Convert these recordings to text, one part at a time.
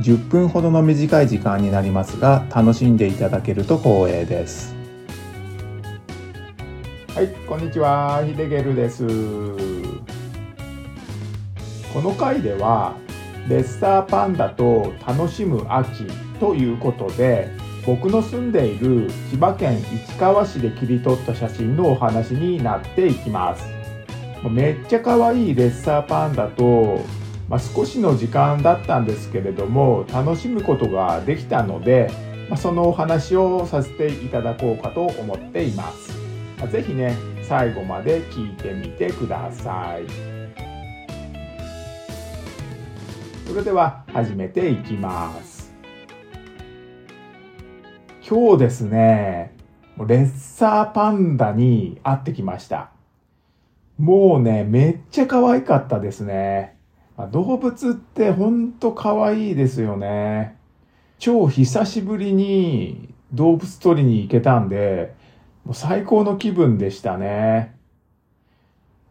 10分ほどの短い時間になりますが楽しんでいただけると光栄です。はいこんにちはヒデゲルです。この回ではレッサーパンダと楽しむ秋ということで僕の住んでいる千葉県市川市で切り取った写真のお話になっていきます。めっちゃ可愛いレッサーパンダとまあ、少しの時間だったんですけれども楽しむことができたので、まあ、そのお話をさせていただこうかと思っています。まあ、ぜひね最後まで聞いてみてください。それでは始めていきます。今日ですね、レッサーパンダに会ってきました。もうね、めっちゃ可愛かったですね。動物ってほんと可愛いですよね。超久しぶりに動物取りに行けたんで、もう最高の気分でしたね。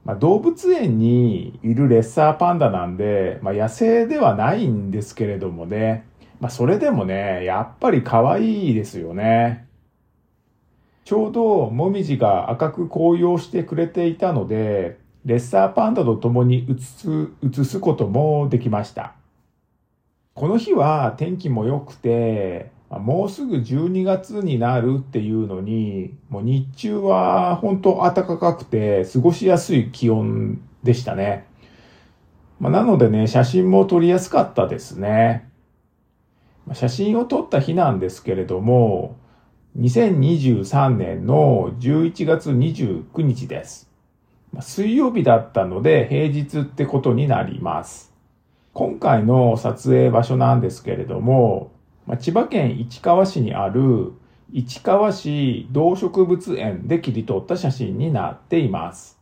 まあ、動物園にいるレッサーパンダなんで、まあ、野生ではないんですけれどもね。まあ、それでもね、やっぱり可愛いですよね。ちょうどもみじが赤く紅葉してくれていたので、レッサーパンダと共に写す、写すこともできました。この日は天気も良くて、もうすぐ12月になるっていうのに、もう日中は本当暖かくて過ごしやすい気温でしたね。まあ、なのでね、写真も撮りやすかったですね。写真を撮った日なんですけれども、2023年の11月29日です。水曜日だったので平日ってことになります。今回の撮影場所なんですけれども、千葉県市川市にある市川市動植物園で切り取った写真になっています。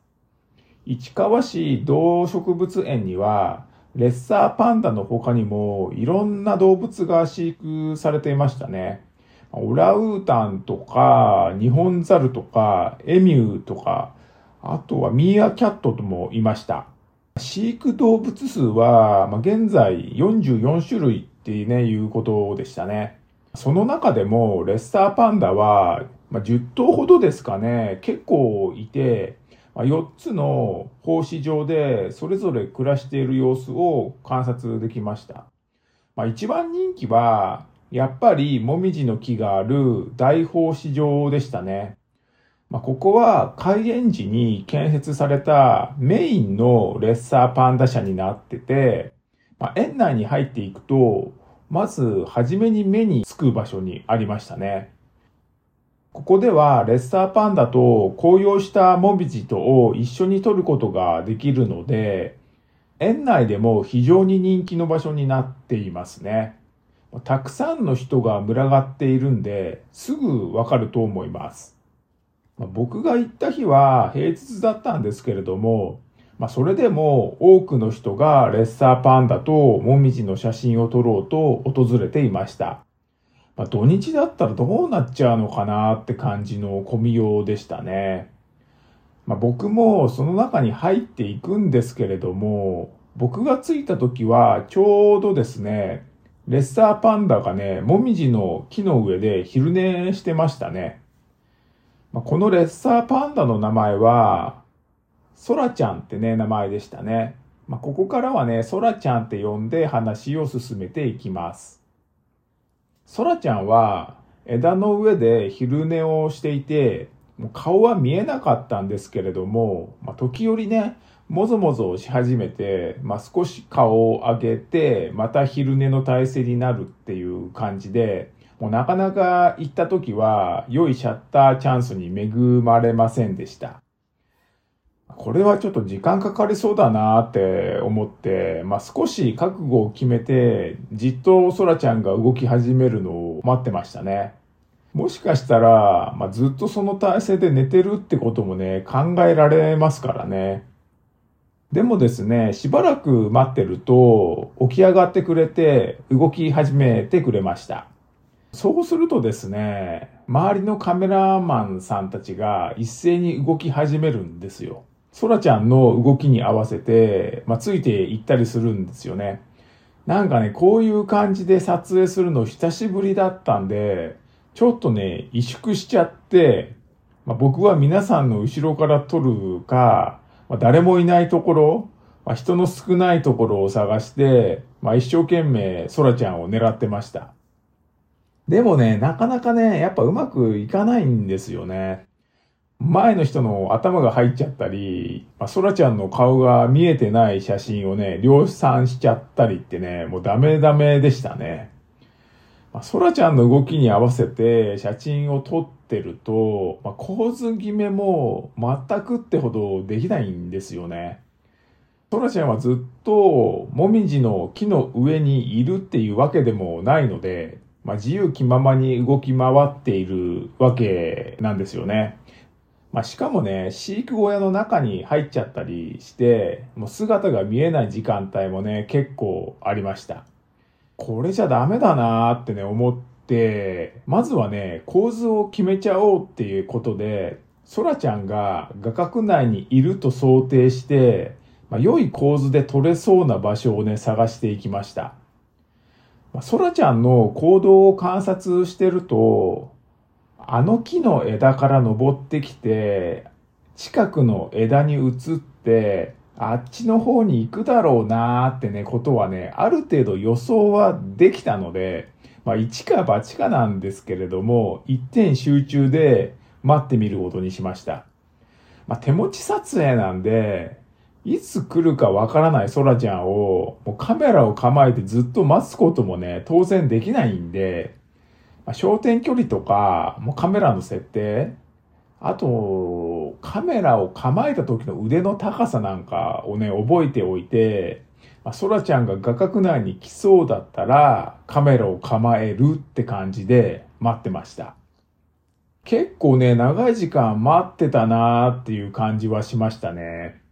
市川市動植物園には、レッサーパンダの他にもいろんな動物が飼育されていましたね。オラウータンとか、ニホンザルとか、エミューとか、あとはミーアキャットともいました。飼育動物数は、まあ、現在44種類っていうね、いうことでしたね。その中でも、レッサーパンダは、まあ、10頭ほどですかね、結構いて、まあ、4つの放飼場でそれぞれ暮らしている様子を観察できました。まあ、一番人気は、やっぱりもみじの木がある大放飼場でしたね。まあ、ここは開園時に建設されたメインのレッサーパンダ車になってて、まあ、園内に入っていくと、まず初めに目につく場所にありましたね。ここではレッサーパンダと紅葉したモビジトを一緒に撮ることができるので、園内でも非常に人気の場所になっていますね。たくさんの人が群がっているんで、すぐわかると思います。まあ、僕が行った日は平日だったんですけれども、まあ、それでも多くの人がレッサーパンダとモミジの写真を撮ろうと訪れていました。まあ、土日だったらどうなっちゃうのかなって感じの混みようでしたね。まあ、僕もその中に入っていくんですけれども、僕が着いた時はちょうどですね、レッサーパンダがね、もみじの木の上で昼寝してましたね。まあ、このレッサーパンダの名前は、ソラちゃんってね、名前でしたね。まあ、ここからはね、ソラちゃんって呼んで話を進めていきます。ソラちゃんは枝の上で昼寝をしていて、もう顔は見えなかったんですけれども、まあ、時折ね、もぞもぞし始めて、まあ、少し顔を上げて、また昼寝の体勢になるっていう感じで、もうなかなか行った時は良いシャッターチャンスに恵まれませんでした。これはちょっと時間かかりそうだなって思って、まあ、少し覚悟を決めて、じっとソラちゃんが動き始めるのを待ってましたね。もしかしたら、まあ、ずっとその体勢で寝てるってこともね、考えられますからね。でもですね、しばらく待ってると、起き上がってくれて、動き始めてくれました。そうするとですね、周りのカメラマンさんたちが一斉に動き始めるんですよ。ソラちゃんの動きに合わせて、まあ、ついていったりするんですよね。なんかね、こういう感じで撮影するの久しぶりだったんで、ちょっとね、萎縮しちゃって、まあ、僕は皆さんの後ろから撮るか、まあ、誰もいないところ、まあ、人の少ないところを探して、まあ、一生懸命空ちゃんを狙ってました。でもね、なかなかね、やっぱうまくいかないんですよね。前の人の頭が入っちゃったり、まあ、空ちゃんの顔が見えてない写真をね、量産しちゃったりってね、もうダメダメでしたね。まあ、空ちゃんの動きに合わせて写真を撮ってると、まあ、構図決めも全くってほどできないんですよね。空ちゃんはずっともみじの木の上にいるっていうわけでもないので、まあ、自由気ままに動き回っているわけなんですよね。まあ、しかもね、飼育小屋の中に入っちゃったりして、もう姿が見えない時間帯もね、結構ありました。これじゃダメだなーってね、思って、まずはね、構図を決めちゃおうっていうことで、ソラちゃんが画角内にいると想定して、まあ、良い構図で撮れそうな場所をね、探していきました。まあ、ソラちゃんの行動を観察してると、あの木の枝から登ってきて、近くの枝に移って、あっちの方に行くだろうなーってね、ことはね、ある程度予想はできたので、まあ一か八かなんですけれども、一点集中で待ってみることにしました。まあ手持ち撮影なんで、いつ来るかわからない空ちゃんを、もうカメラを構えてずっと待つこともね、当然できないんで、まあ、焦点距離とか、もうカメラの設定、あと、カメラを構えた時の腕の高さなんかをね、覚えておいて、まあ、ソラちゃんが画角内に来そうだったら、カメラを構えるって感じで待ってました。結構ね、長い時間待ってたなーっていう感じはしましたね。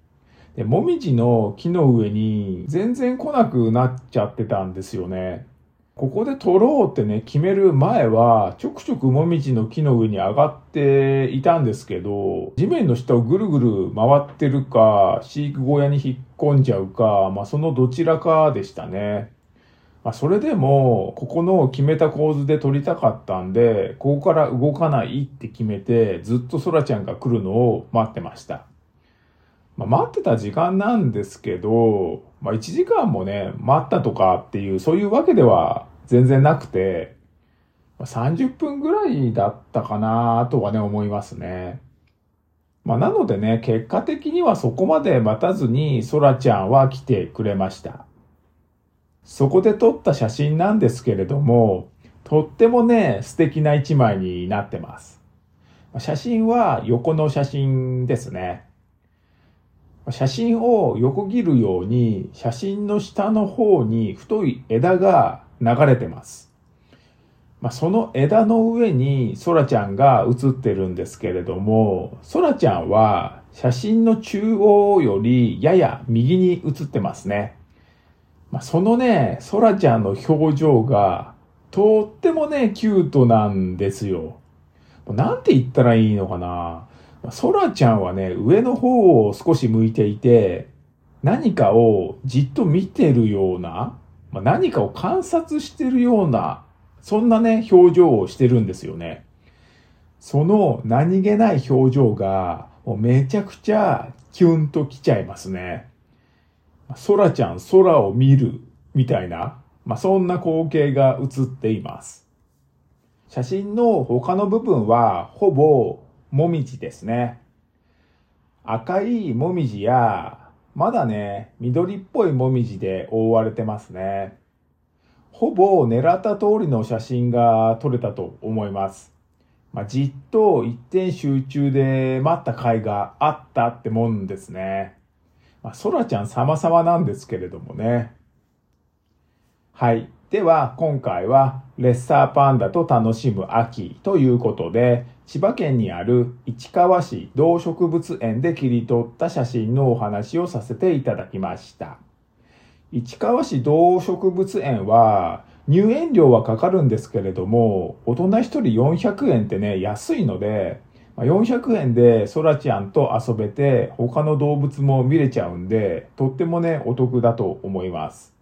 で、もみじの木の上に全然来なくなっちゃってたんですよね。ここで取ろうってね、決める前は、ちょくちょくもみじの木の上に上がっていたんですけど、地面の下をぐるぐる回ってるか、飼育小屋に引っ込んじゃうか、まあそのどちらかでしたね。まあそれでも、ここの決めた構図で撮りたかったんで、ここから動かないって決めて、ずっとソラちゃんが来るのを待ってました。まあ、待ってた時間なんですけど、まあ1時間もね、待ったとかっていう、そういうわけでは全然なくてま、30分ぐらいだったかなとはね、思いますね。まあ、なのでね、結果的にはそこまで待たずに、ソラちゃんは来てくれました。そこで撮った写真なんですけれども、とってもね、素敵な一枚になってます。写真は横の写真ですね。写真を横切るように、写真の下の方に太い枝が流れてます。まあ、その枝の上にソラちゃんが写ってるんですけれども、ソラちゃんは写真の中央よりやや右に写ってますね。まあ、そのね、ソラちゃんの表情がとってもね、キュートなんですよ。なんて言ったらいいのかな。ソラちゃんはね、上の方を少し向いていて、何かをじっと見てるような、まあ、何かを観察してるような、そんなね、表情をしてるんですよね。その何気ない表情が、もうめちゃくちゃキュンときちゃいますね。空ちゃん空を見るみたいな、まあ、そんな光景が映っています。写真の他の部分はほぼもみじですね。赤いもみじやまだね、緑っぽいもみじで覆われてますね。ほぼ狙った通りの写真が撮れたと思います。まあ、じっと一点集中で待った甲斐があったってもんですね。まあ、ソラちゃん様々なんですけれどもね。はい。では今回はレッサーパンダと楽しむ秋ということで千葉県にある市川市動植物園で切り取った写真のお話をさせていただきました。市川市動植物園は入園料はかかるんですけれども大人1人400円ってね安いので400円でソラちゃんと遊べて他の動物も見れちゃうんでとってもねお得だと思います。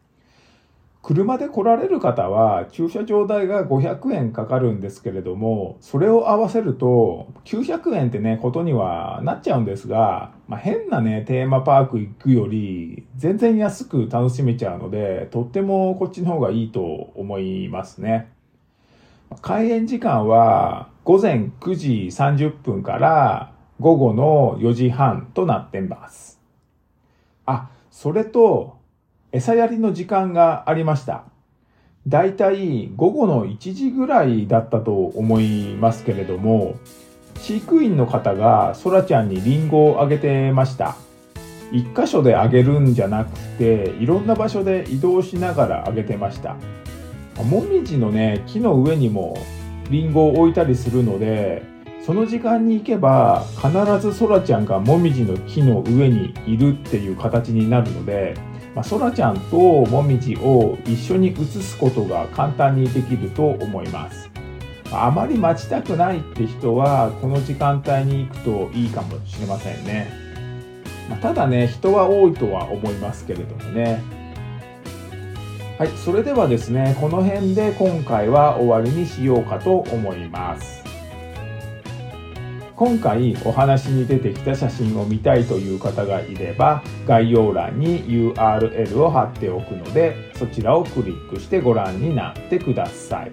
車で来られる方は駐車場代が500円かかるんですけれども、それを合わせると900円ってね、ことにはなっちゃうんですが、まあ、変なね、テーマパーク行くより全然安く楽しめちゃうので、とってもこっちの方がいいと思いますね。開園時間は午前9時30分から午後の4時半となってます。あ、それと、餌やりの時間がありました。だいたい午後の1時ぐらいだったと思いますけれども、飼育員の方がソラちゃんにリンゴをあげてました。一箇所であげるんじゃなくて、いろんな場所で移動しながらあげてました。もみじのね、木の上にもリンゴを置いたりするので、その時間に行けば必ずソラちゃんがもみじの木の上にいるっていう形になるので、まあ、そらちゃんともみじを一緒に写すことが簡単にできると思います。あまり待ちたくないって人はこの時間帯に行くといいかもしれませんね。まあ、ただね、人は多いとは思いますけれどもね。はい、それではですね、この辺で今回は終わりにしようかと思います。今回お話に出てきた写真を見たいという方がいれば概要欄に URL を貼っておくのでそちらをクリックしてご覧になってください。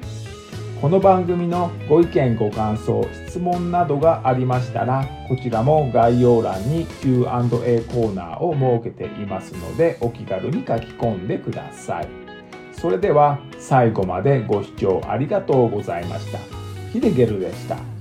この番組のご意見ご感想質問などがありましたらこちらも概要欄に Q&A コーナーを設けていますのでお気軽に書き込んでください。それでは最後までご視聴ありがとうございました。ヒデゲルでした。